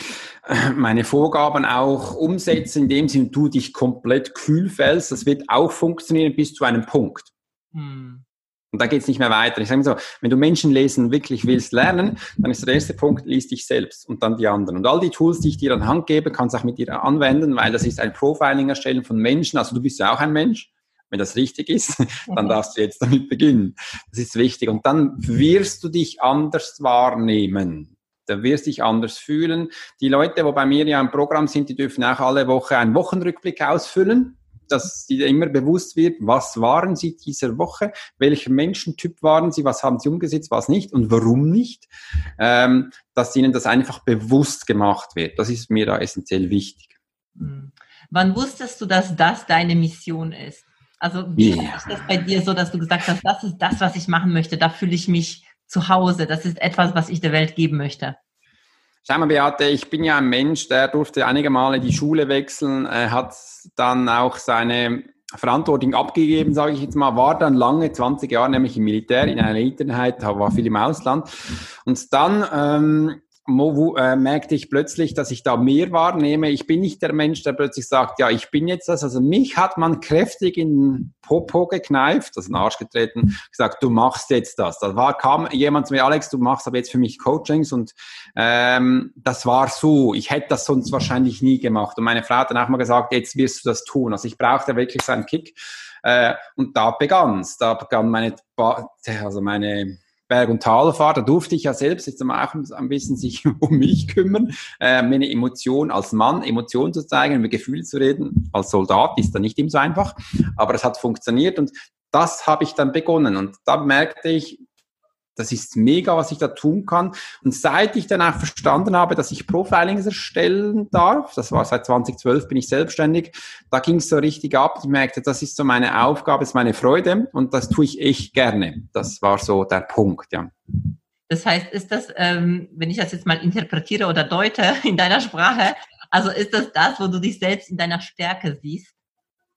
äh, meine Vorgaben auch umsetzen, indem du dich komplett kühl fällst. Das wird auch funktionieren bis zu einem Punkt. Hm. Und da geht es nicht mehr weiter. Ich sage so, wenn du Menschen lesen wirklich willst lernen, dann ist der erste Punkt, lies dich selbst und dann die anderen. Und all die Tools, die ich dir an Hand gebe, kannst du auch mit dir anwenden, weil das ist ein Profiling erstellen von Menschen. Also du bist ja auch ein Mensch wenn das richtig ist, dann mhm. darfst du jetzt damit beginnen. Das ist wichtig. Und dann wirst du dich anders wahrnehmen. Da wirst du dich anders fühlen. Die Leute, wo bei mir ja im Programm sind, die dürfen auch alle Woche einen Wochenrückblick ausfüllen dass sie immer bewusst wird, was waren sie dieser Woche, welcher Menschentyp waren sie, was haben sie umgesetzt, was nicht und warum nicht, ähm, dass ihnen das einfach bewusst gemacht wird. Das ist mir da essentiell wichtig. Mhm. Wann wusstest du, dass das deine Mission ist? Also wie yeah. ist das bei dir so, dass du gesagt hast, das ist das, was ich machen möchte, da fühle ich mich zu Hause, das ist etwas, was ich der Welt geben möchte? Schau mal, Beate, ich bin ja ein Mensch, der durfte einige Male die Schule wechseln, äh, hat dann auch seine Verantwortung abgegeben, sage ich jetzt mal, war dann lange, 20 Jahre, nämlich im Militär, in einer Eliternheit, war viel im Ausland. Und dann ähm, äh, merkte ich plötzlich, dass ich da mehr wahrnehme. Ich bin nicht der Mensch, der plötzlich sagt, ja, ich bin jetzt das. Also mich hat man kräftig in den Popo gekneift, also in den Arsch getreten, gesagt, du machst jetzt das. Da war, kam jemand zu mir, Alex, du machst aber jetzt für mich Coachings und ähm, das war so. Ich hätte das sonst wahrscheinlich nie gemacht. Und meine Frau hat dann auch mal gesagt, jetzt wirst du das tun. Also ich brauchte wirklich so einen Kick. Äh, und da begann's. Da begann meine, also meine Berg- und Talfahrt, da durfte ich ja selbst jetzt auch ein bisschen sich um mich kümmern, äh, meine Emotion als Mann, Emotionen zu zeigen, mit Gefühlen zu reden. Als Soldat ist da nicht immer so einfach, aber es hat funktioniert und das habe ich dann begonnen und da merkte ich, das ist mega, was ich da tun kann. Und seit ich dann auch verstanden habe, dass ich Profilings erstellen darf, das war seit 2012, bin ich selbstständig, da ging es so richtig ab. Ich merkte, das ist so meine Aufgabe, ist meine Freude und das tue ich echt gerne. Das war so der Punkt, ja. Das heißt, ist das, ähm, wenn ich das jetzt mal interpretiere oder deute in deiner Sprache, also ist das das, wo du dich selbst in deiner Stärke siehst?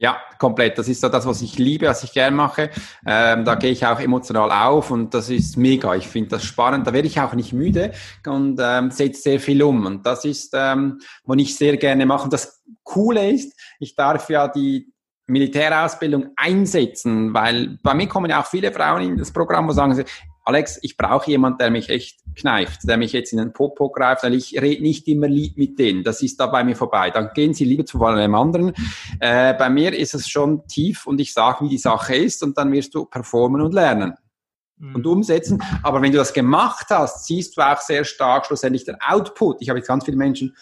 Ja, komplett. Das ist so das, was ich liebe, was ich gern mache. Ähm, da gehe ich auch emotional auf und das ist mega. Ich finde das spannend. Da werde ich auch nicht müde und ähm, setze sehr viel um. Und das ist, ähm, was ich sehr gerne mache. Und das Coole ist, ich darf ja die Militärausbildung einsetzen, weil bei mir kommen ja auch viele Frauen in das Programm, wo sagen sie, Alex, ich brauche jemanden, der mich echt kneift, der mich jetzt in den Popo greift, weil ich rede nicht immer lieb mit denen. Das ist da bei mir vorbei. Dann gehen sie lieber zu einem anderen. Äh, bei mir ist es schon tief und ich sage, wie die Sache ist und dann wirst du performen und lernen mhm. und umsetzen. Aber wenn du das gemacht hast, siehst du auch sehr stark schlussendlich den Output. Ich habe jetzt ganz viele Menschen,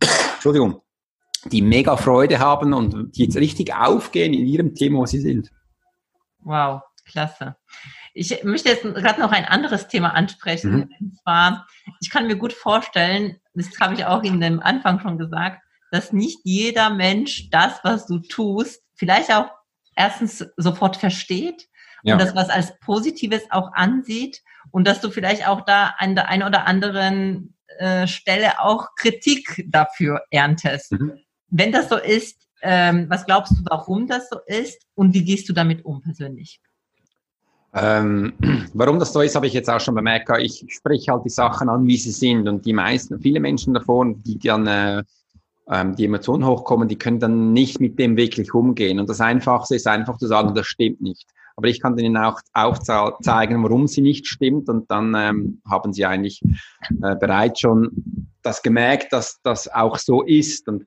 Entschuldigung, die mega Freude haben und die jetzt richtig aufgehen in ihrem Thema, wo sie sind. Wow, klasse. Ich möchte jetzt gerade noch ein anderes Thema ansprechen. Mhm. Und zwar, ich kann mir gut vorstellen, das habe ich auch in dem Anfang schon gesagt, dass nicht jeder Mensch das, was du tust, vielleicht auch erstens sofort versteht ja. und das was als Positives auch ansieht und dass du vielleicht auch da an der einen oder anderen äh, Stelle auch Kritik dafür erntest. Mhm. Wenn das so ist, ähm, was glaubst du, warum das so ist und wie gehst du damit um persönlich? Ähm, warum das so ist, habe ich jetzt auch schon bemerkt. Ich spreche halt die Sachen an, wie sie sind. Und die meisten, viele Menschen davon, die dann äh, ähm, die Emotionen hochkommen, die können dann nicht mit dem wirklich umgehen. Und das Einfachste ist einfach zu sagen, das stimmt nicht. Aber ich kann ihnen auch, auch zeigen, warum sie nicht stimmt. Und dann ähm, haben sie eigentlich äh, bereits schon das gemerkt, dass das auch so ist. Und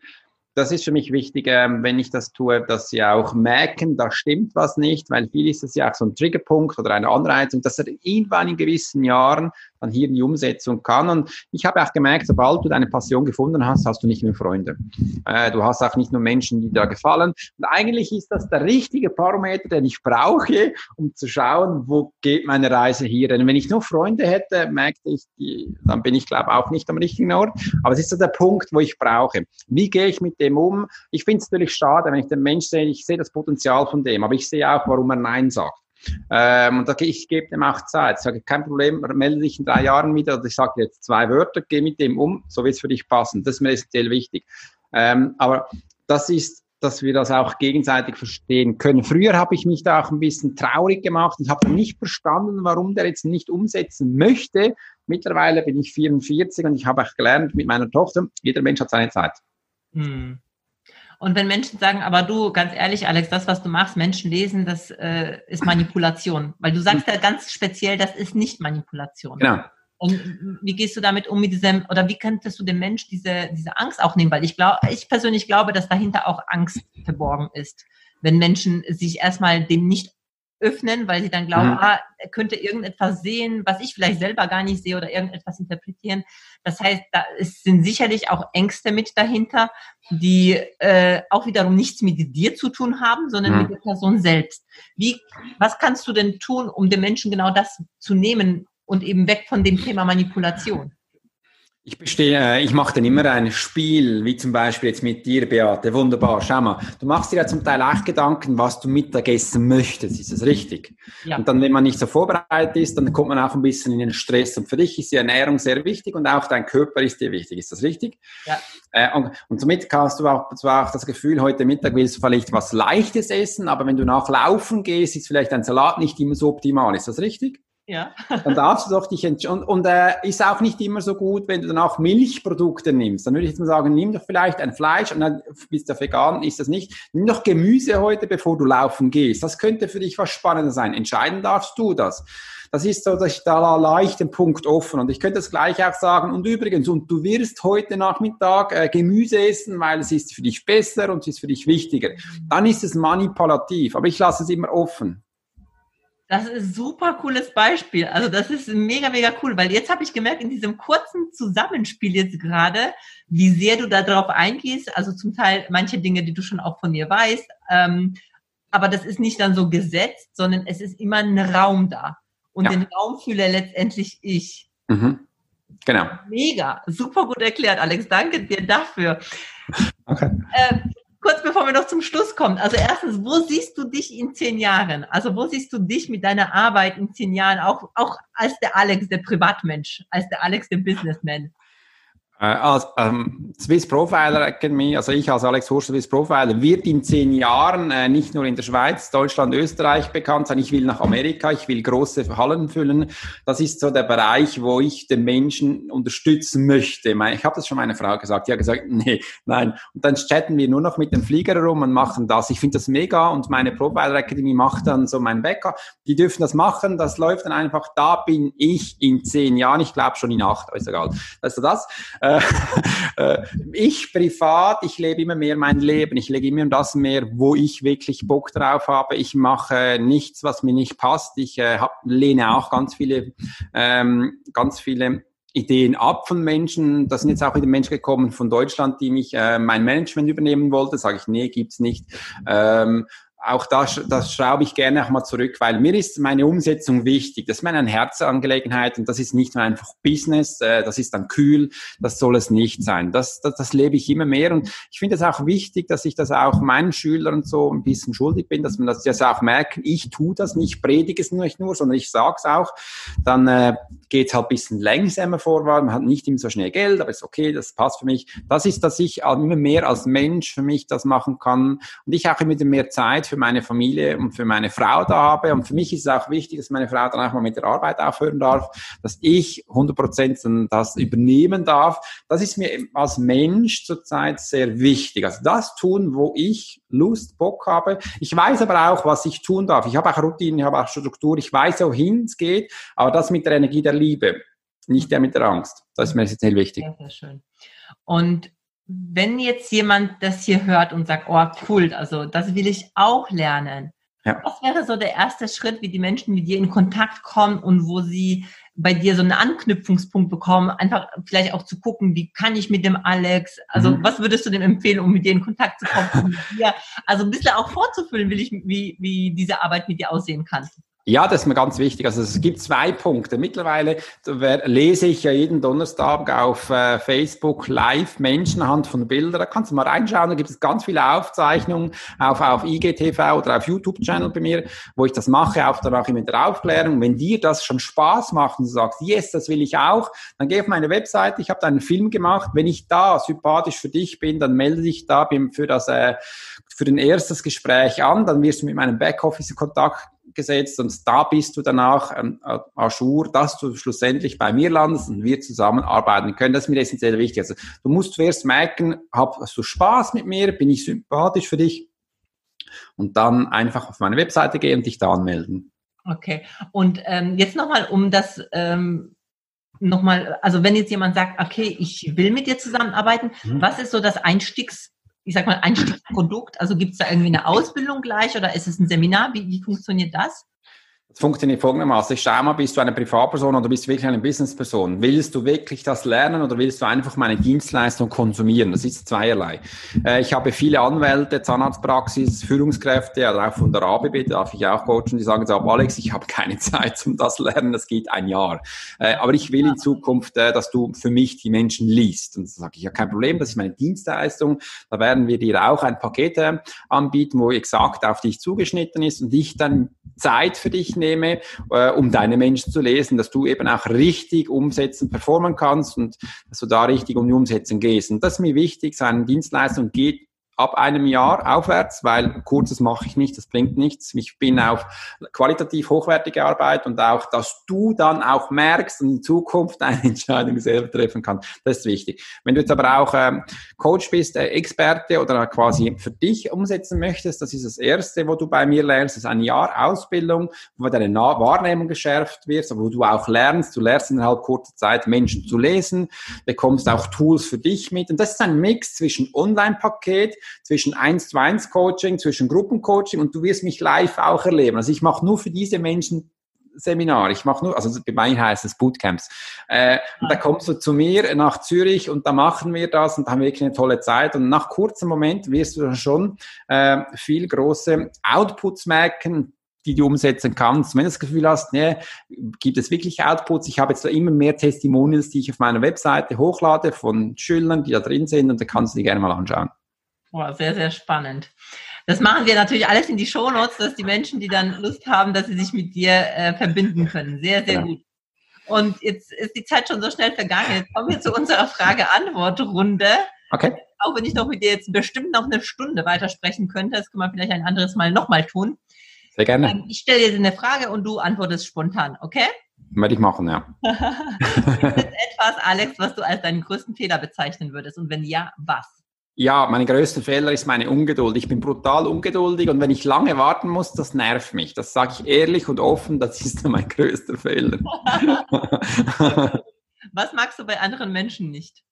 das ist für mich wichtig, ähm, wenn ich das tue, dass sie auch merken, da stimmt was nicht, weil viel ist es ja auch so ein Triggerpunkt oder eine Anreizung, dass er irgendwann in gewissen Jahren dann hier in die Umsetzung kann. Und ich habe auch gemerkt, sobald du deine Passion gefunden hast, hast du nicht mehr Freunde. Äh, du hast auch nicht nur Menschen, die da gefallen. Und eigentlich ist das der richtige Parameter, den ich brauche, um zu schauen, wo geht meine Reise hier. Denn wenn ich nur Freunde hätte, merkte ich, die, dann bin ich, glaube auch nicht am richtigen Ort. Aber es ist so der Punkt, wo ich brauche. Wie gehe ich mit dem um? Ich finde es natürlich schade, wenn ich den Mensch sehe, ich sehe das Potenzial von dem, aber ich sehe auch, warum er Nein sagt. Ähm, und ich gebe dem auch Zeit. Ich sage, kein Problem, melde dich in drei Jahren wieder. ich sage jetzt zwei Wörter, geh mit dem um, so wird es für dich passen. Das ist mir essentiell wichtig. Ähm, aber das ist, dass wir das auch gegenseitig verstehen können. Früher habe ich mich da auch ein bisschen traurig gemacht und habe nicht verstanden, warum der jetzt nicht umsetzen möchte. Mittlerweile bin ich 44 und ich habe auch gelernt mit meiner Tochter, jeder Mensch hat seine Zeit. Hm. Und wenn Menschen sagen, aber du, ganz ehrlich, Alex, das, was du machst, Menschen lesen, das äh, ist Manipulation. Weil du sagst ja ganz speziell, das ist nicht Manipulation. Genau. Und wie gehst du damit um mit diesem, oder wie könntest du dem Mensch diese, diese Angst auch nehmen? Weil ich glaube, ich persönlich glaube, dass dahinter auch Angst verborgen ist. Wenn Menschen sich erstmal dem nicht öffnen, weil sie dann glauben, mhm. ah, er könnte irgendetwas sehen, was ich vielleicht selber gar nicht sehe oder irgendetwas interpretieren. Das heißt, da sind sicherlich auch Ängste mit dahinter, die äh, auch wiederum nichts mit dir zu tun haben, sondern mhm. mit der Person selbst. Wie, was kannst du denn tun, um den Menschen genau das zu nehmen und eben weg von dem Thema Manipulation? Ich bestehe, äh, ich mache dann immer ein Spiel, wie zum Beispiel jetzt mit dir, Beate. Wunderbar. Schau mal, du machst dir ja zum Teil auch Gedanken, was du Mittagessen möchtest. Ist das richtig? Ja. Und dann, wenn man nicht so vorbereitet ist, dann kommt man auch ein bisschen in den Stress. Und für dich ist die Ernährung sehr wichtig und auch dein Körper ist dir wichtig. Ist das richtig? Ja. Äh, und, und somit hast du auch, zwar auch das Gefühl, heute Mittag willst du vielleicht was Leichtes essen, aber wenn du nachlaufen gehst, ist vielleicht ein Salat nicht immer so optimal. Ist das richtig? Ja. dann darfst du doch dich entscheiden. Und, und äh, ist auch nicht immer so gut, wenn du dann auch Milchprodukte nimmst. Dann würde ich jetzt mal sagen, nimm doch vielleicht ein Fleisch und dann bist du vegan, ist das nicht. Nimm doch Gemüse heute, bevor du laufen gehst. Das könnte für dich was Spannendes sein. Entscheiden darfst du das. Das ist so, dass ich da leicht den Punkt offen. Und ich könnte das gleich auch sagen. Und übrigens, und du wirst heute Nachmittag äh, Gemüse essen, weil es ist für dich besser und es ist für dich wichtiger. Dann ist es manipulativ. Aber ich lasse es immer offen. Das ist super cooles Beispiel. Also das ist mega, mega cool, weil jetzt habe ich gemerkt in diesem kurzen Zusammenspiel jetzt gerade, wie sehr du darauf eingehst. Also zum Teil manche Dinge, die du schon auch von mir weißt. Ähm, aber das ist nicht dann so gesetzt, sondern es ist immer ein Raum da. Und ja. den Raum fühle letztendlich ich. Mhm. Genau. Mega, super gut erklärt, Alex. Danke dir dafür. Okay. Äh, kurz bevor wir noch zum Schluss kommen. Also erstens, wo siehst du dich in zehn Jahren? Also wo siehst du dich mit deiner Arbeit in zehn Jahren? Auch, auch als der Alex, der Privatmensch, als der Alex, der Businessman. Äh, als ähm, Swiss Profiler Academy, also ich als Alex Horst Swiss Profiler, wird in zehn Jahren äh, nicht nur in der Schweiz, Deutschland, Österreich bekannt sein. Ich will nach Amerika, ich will große Hallen füllen. Das ist so der Bereich, wo ich den Menschen unterstützen möchte. Ich habe das schon meiner Frau gesagt. Die hat gesagt, nee, nein. Und dann chatten wir nur noch mit dem Flieger rum und machen das. Ich finde das mega und meine Profiler Academy macht dann so mein Bäcker. Die dürfen das machen. Das läuft dann einfach. Da bin ich in zehn Jahren. Ich glaube schon in acht. Ist egal. Also das. Äh, äh, ich privat, ich lebe immer mehr mein Leben. Ich lege immer das mehr, wo ich wirklich Bock drauf habe. Ich mache nichts, was mir nicht passt. Ich äh, hab, lehne auch ganz viele, ähm, ganz viele Ideen ab von Menschen. Da sind jetzt auch wieder Menschen gekommen von Deutschland, die mich äh, mein Management übernehmen wollten. Sage ich, nee, gibt's nicht. Ähm, auch das, das schraube ich gerne auch mal zurück, weil mir ist meine Umsetzung wichtig. Das ist meine Herzangelegenheit und das ist nicht nur einfach Business, äh, das ist dann kühl, das soll es nicht sein. Das, das, das lebe ich immer mehr und ich finde es auch wichtig, dass ich das auch meinen Schülern so ein bisschen schuldig bin, dass man das jetzt auch merken, ich tue das nicht, predige es nicht nur, sondern ich sage es auch. Dann äh, geht halt ein bisschen langsamer vorwärts, man hat nicht immer so schnell Geld, aber ist okay, das passt für mich. Das ist, dass ich immer mehr als Mensch für mich das machen kann und ich auch immer mehr Zeit für meine Familie und für meine Frau da habe. Und für mich ist es auch wichtig, dass meine Frau dann auch mal mit der Arbeit aufhören darf, dass ich 100 Prozent das übernehmen darf. Das ist mir als Mensch zurzeit sehr wichtig. Also das tun, wo ich Lust, Bock habe. Ich weiß aber auch, was ich tun darf. Ich habe auch Routinen, ich habe auch Struktur. Ich weiß, wohin es geht, aber das mit der Energie der Liebe, nicht der mit der Angst. Das ist mir sehr wichtig. Sehr, sehr schön. Und wenn jetzt jemand das hier hört und sagt, oh cool, also das will ich auch lernen. Ja. Was wäre so der erste Schritt, wie die Menschen mit dir in Kontakt kommen und wo sie bei dir so einen Anknüpfungspunkt bekommen, einfach vielleicht auch zu gucken, wie kann ich mit dem Alex, also mhm. was würdest du dem empfehlen, um mit dir in Kontakt zu kommen? also ein bisschen auch vorzufüllen, will ich, wie, wie diese Arbeit mit dir aussehen kann. Ja, das ist mir ganz wichtig. Also es gibt zwei Punkte. Mittlerweile lese ich ja jeden Donnerstag auf äh, Facebook live Menschen anhand von Bildern. Da kannst du mal reinschauen. Da gibt es ganz viele Aufzeichnungen auf, auf IGTV oder auf YouTube-Channel bei mir, wo ich das mache, auch danach immer mit der Aufklärung. Wenn dir das schon Spaß macht und du sagst, yes, das will ich auch, dann geh auf meine Webseite. Ich habe da einen Film gemacht. Wenn ich da sympathisch für dich bin, dann melde dich da für das äh, für den erstes Gespräch an. Dann wirst du mit meinem Backoffice in Kontakt gesetzt und da bist du danach ähm, Ajour, dass du schlussendlich bei mir landest und wir zusammenarbeiten können. Das ist mir essentiell wichtig. Also du musst zuerst merken, hast du Spaß mit mir, bin ich sympathisch für dich und dann einfach auf meine Webseite gehen und dich da anmelden. Okay, und ähm, jetzt nochmal, um das ähm, nochmal, also wenn jetzt jemand sagt, okay, ich will mit dir zusammenarbeiten, mhm. was ist so das Einstiegs ich sag mal, Einstiegsprodukt? Also gibt es da irgendwie eine Ausbildung gleich oder ist es ein Seminar? Wie, wie funktioniert das? Es funktioniert folgendermaßen. Ich schau mal, bist du eine Privatperson oder bist du wirklich eine Businessperson? Willst du wirklich das lernen oder willst du einfach meine Dienstleistung konsumieren? Das ist zweierlei. Äh, ich habe viele Anwälte, Zahnarztpraxis, Führungskräfte, oder auch von der ABB, darf ich auch coachen, die sagen so, Alex, ich habe keine Zeit um das Lernen, das geht ein Jahr. Äh, aber ich will in Zukunft, äh, dass du für mich die Menschen liest. Und dann sage ich, ja, kein Problem, das ist meine Dienstleistung. Da werden wir dir auch ein Paket anbieten, wo exakt auf dich zugeschnitten ist und ich dann Zeit für dich nehme, äh, um deine Menschen zu lesen, dass du eben auch richtig umsetzen, performen kannst und dass du da richtig um die Umsetzung gehst. Und das ist mir wichtig, so eine Dienstleistung geht ab einem Jahr aufwärts, weil kurzes mache ich nicht, das bringt nichts. Ich bin auf qualitativ hochwertige Arbeit und auch, dass du dann auch merkst und in Zukunft eine Entscheidung selber treffen kannst. Das ist wichtig. Wenn du jetzt aber auch ähm, Coach bist, äh, Experte oder quasi für dich umsetzen möchtest, das ist das Erste, wo du bei mir lernst, das ist ein Jahr Ausbildung, wo deine Wahrnehmung geschärft wird, wo du auch lernst, du lernst innerhalb kurzer Zeit Menschen zu lesen, bekommst auch Tools für dich mit und das ist ein Mix zwischen Online-Paket, zwischen 1 zu 1 Coaching, zwischen Gruppencoaching und du wirst mich live auch erleben. Also ich mache nur für diese Menschen Seminar. Ich mache nur, also bei mir heißt es Bootcamps. Äh, und da kommst du zu mir nach Zürich und da machen wir das und da haben wir wirklich eine tolle Zeit. Und nach kurzem Moment wirst du dann schon äh, viel große Outputs merken, die du umsetzen kannst. Wenn du das Gefühl hast, ne, gibt es wirklich Outputs? Ich habe jetzt da immer mehr Testimonials, die ich auf meiner Webseite hochlade von Schülern, die da drin sind und da kannst du die gerne mal anschauen. Oh, sehr, sehr spannend. Das machen wir natürlich alles in die Shownotes, dass die Menschen, die dann Lust haben, dass sie sich mit dir äh, verbinden können. Sehr, sehr ja. gut. Und jetzt ist die Zeit schon so schnell vergangen. Jetzt kommen wir zu unserer Frage-Antwort-Runde. Okay. Auch wenn ich noch mit dir jetzt bestimmt noch eine Stunde weitersprechen könnte, das können wir vielleicht ein anderes Mal nochmal tun. Sehr gerne. Ähm, ich stelle dir eine Frage und du antwortest spontan, okay? Werde ich machen, ja. Gibt es etwas, Alex, was du als deinen größten Fehler bezeichnen würdest? Und wenn ja, was? Ja, mein größter Fehler ist meine Ungeduld. Ich bin brutal ungeduldig und wenn ich lange warten muss, das nervt mich. Das sage ich ehrlich und offen, das ist mein größter Fehler. Was magst du bei anderen Menschen nicht?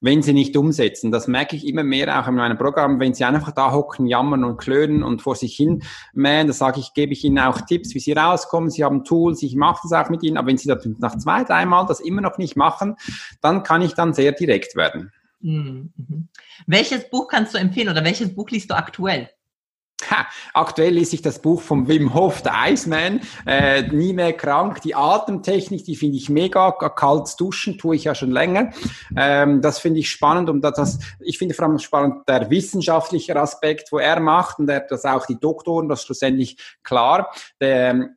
Wenn sie nicht umsetzen, das merke ich immer mehr auch in meinem Programm, wenn sie einfach da hocken, jammern und klönen und vor sich hin mähen, da sage ich, gebe ich ihnen auch Tipps, wie sie rauskommen, sie haben Tools, ich mache das auch mit ihnen, aber wenn sie das nach zwei, dreimal das immer noch nicht machen, dann kann ich dann sehr direkt werden. Mhm. Welches Buch kannst du empfehlen oder welches Buch liest du aktuell? Ha, aktuell lese ich das Buch von Wim Hof, der Iceman, äh, nie mehr krank. Die Atemtechnik, die finde ich mega. Kaltes Duschen tue ich ja schon länger. Ähm, das finde ich spannend und das, ich finde vor allem spannend der wissenschaftliche Aspekt, wo er macht und er, das auch die Doktoren, das schlussendlich klar. Der,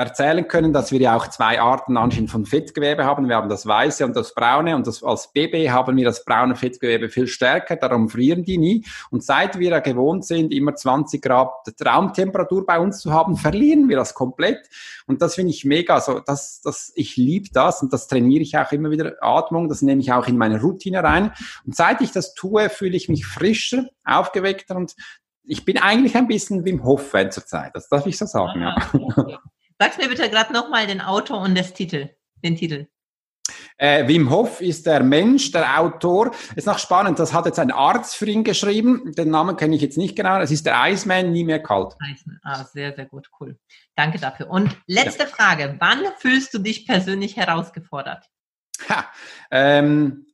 erzählen können, dass wir ja auch zwei Arten anscheinend von Fettgewebe haben. Wir haben das weiße und das braune und das, als Baby haben wir das braune Fettgewebe viel stärker, darum frieren die nie. Und seit wir ja gewohnt sind, immer 20 Grad Raumtemperatur bei uns zu haben, verlieren wir das komplett. Und das finde ich mega. Also das, das, ich liebe das und das trainiere ich auch immer wieder Atmung. Das nehme ich auch in meine Routine rein. Und seit ich das tue, fühle ich mich frischer, aufgeweckter und ich bin eigentlich ein bisschen Wim Hof-Fan zurzeit. Das darf ich so sagen, ja. Sag's mir bitte gerade nochmal den Autor und das Titel, den Titel. Äh, Wim Hof ist der Mensch, der Autor. Ist noch spannend, das hat jetzt ein Arzt für ihn geschrieben. Den Namen kenne ich jetzt nicht genau. Es ist der Iceman, nie mehr kalt. Iceman. Ah, sehr, sehr gut, cool. Danke dafür. Und letzte ja. Frage. Wann fühlst du dich persönlich herausgefordert? Ha, ähm,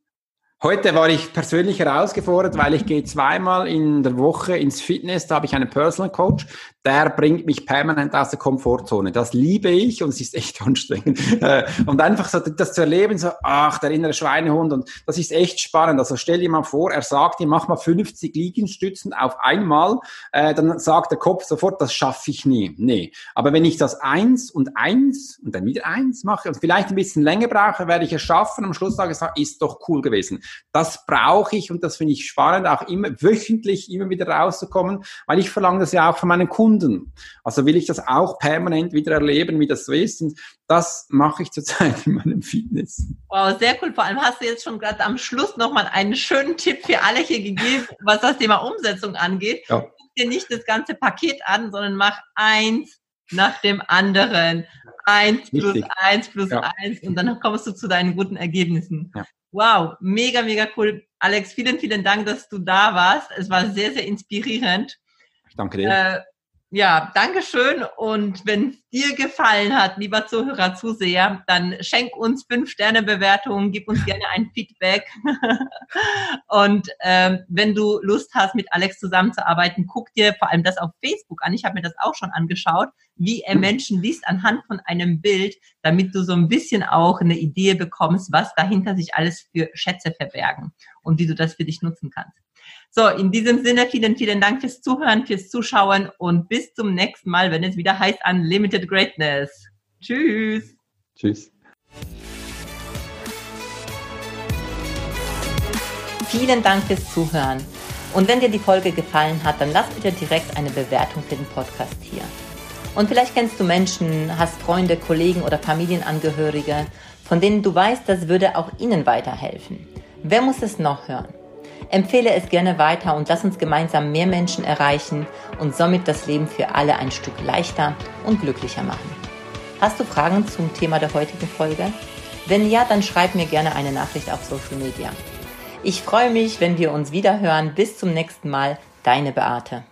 Heute war ich persönlich herausgefordert, weil ich gehe zweimal in der Woche ins Fitness. Da habe ich einen Personal Coach, der bringt mich permanent aus der Komfortzone. Das liebe ich und es ist echt anstrengend. Äh, und einfach so das zu erleben, so, ach, der innere Schweinehund und das ist echt spannend. Also stell dir mal vor, er sagt dir, mach mal 50 Liegenstützen auf einmal, äh, dann sagt der Kopf sofort, das schaffe ich nie. Nee. Aber wenn ich das eins und eins und dann wieder eins mache und vielleicht ein bisschen länger brauche, werde ich es schaffen. Am Schluss sage ich, ist doch cool gewesen. Das brauche ich und das finde ich spannend, auch immer wöchentlich immer wieder rauszukommen, weil ich verlange das ja auch von meinen Kunden. Also will ich das auch permanent wieder erleben, wie das so ist. Und das mache ich zurzeit in meinem Fitness. Wow, sehr cool. Vor allem hast du jetzt schon gerade am Schluss nochmal einen schönen Tipp für alle hier gegeben, was das Thema Umsetzung angeht. Ja. Guck dir nicht das ganze Paket an, sondern mach eins nach dem anderen. Eins plus Richtig. eins plus ja. eins und dann kommst du zu deinen guten Ergebnissen. Ja. Wow, mega, mega cool. Alex, vielen, vielen Dank, dass du da warst. Es war sehr, sehr inspirierend. Ich danke dir. Äh, ja, Dankeschön. Und wenn es dir gefallen hat, lieber Zuhörer, Zuseher, dann schenk uns fünf Sterne Bewertungen, gib uns gerne ein Feedback. und ähm, wenn du Lust hast, mit Alex zusammenzuarbeiten, guck dir vor allem das auf Facebook an. Ich habe mir das auch schon angeschaut, wie er Menschen liest anhand von einem Bild, damit du so ein bisschen auch eine Idee bekommst, was dahinter sich alles für Schätze verbergen und wie du das für dich nutzen kannst. So, in diesem Sinne, vielen, vielen Dank fürs Zuhören, fürs Zuschauen und bis zum nächsten Mal, wenn es wieder heißt Unlimited Greatness. Tschüss. Tschüss. Vielen Dank fürs Zuhören. Und wenn dir die Folge gefallen hat, dann lass bitte direkt eine Bewertung für den Podcast hier. Und vielleicht kennst du Menschen, hast Freunde, Kollegen oder Familienangehörige, von denen du weißt, das würde auch ihnen weiterhelfen. Wer muss es noch hören? Empfehle es gerne weiter und lass uns gemeinsam mehr Menschen erreichen und somit das Leben für alle ein Stück leichter und glücklicher machen. Hast du Fragen zum Thema der heutigen Folge? Wenn ja, dann schreib mir gerne eine Nachricht auf Social Media. Ich freue mich, wenn wir uns wieder hören. Bis zum nächsten Mal, deine Beate.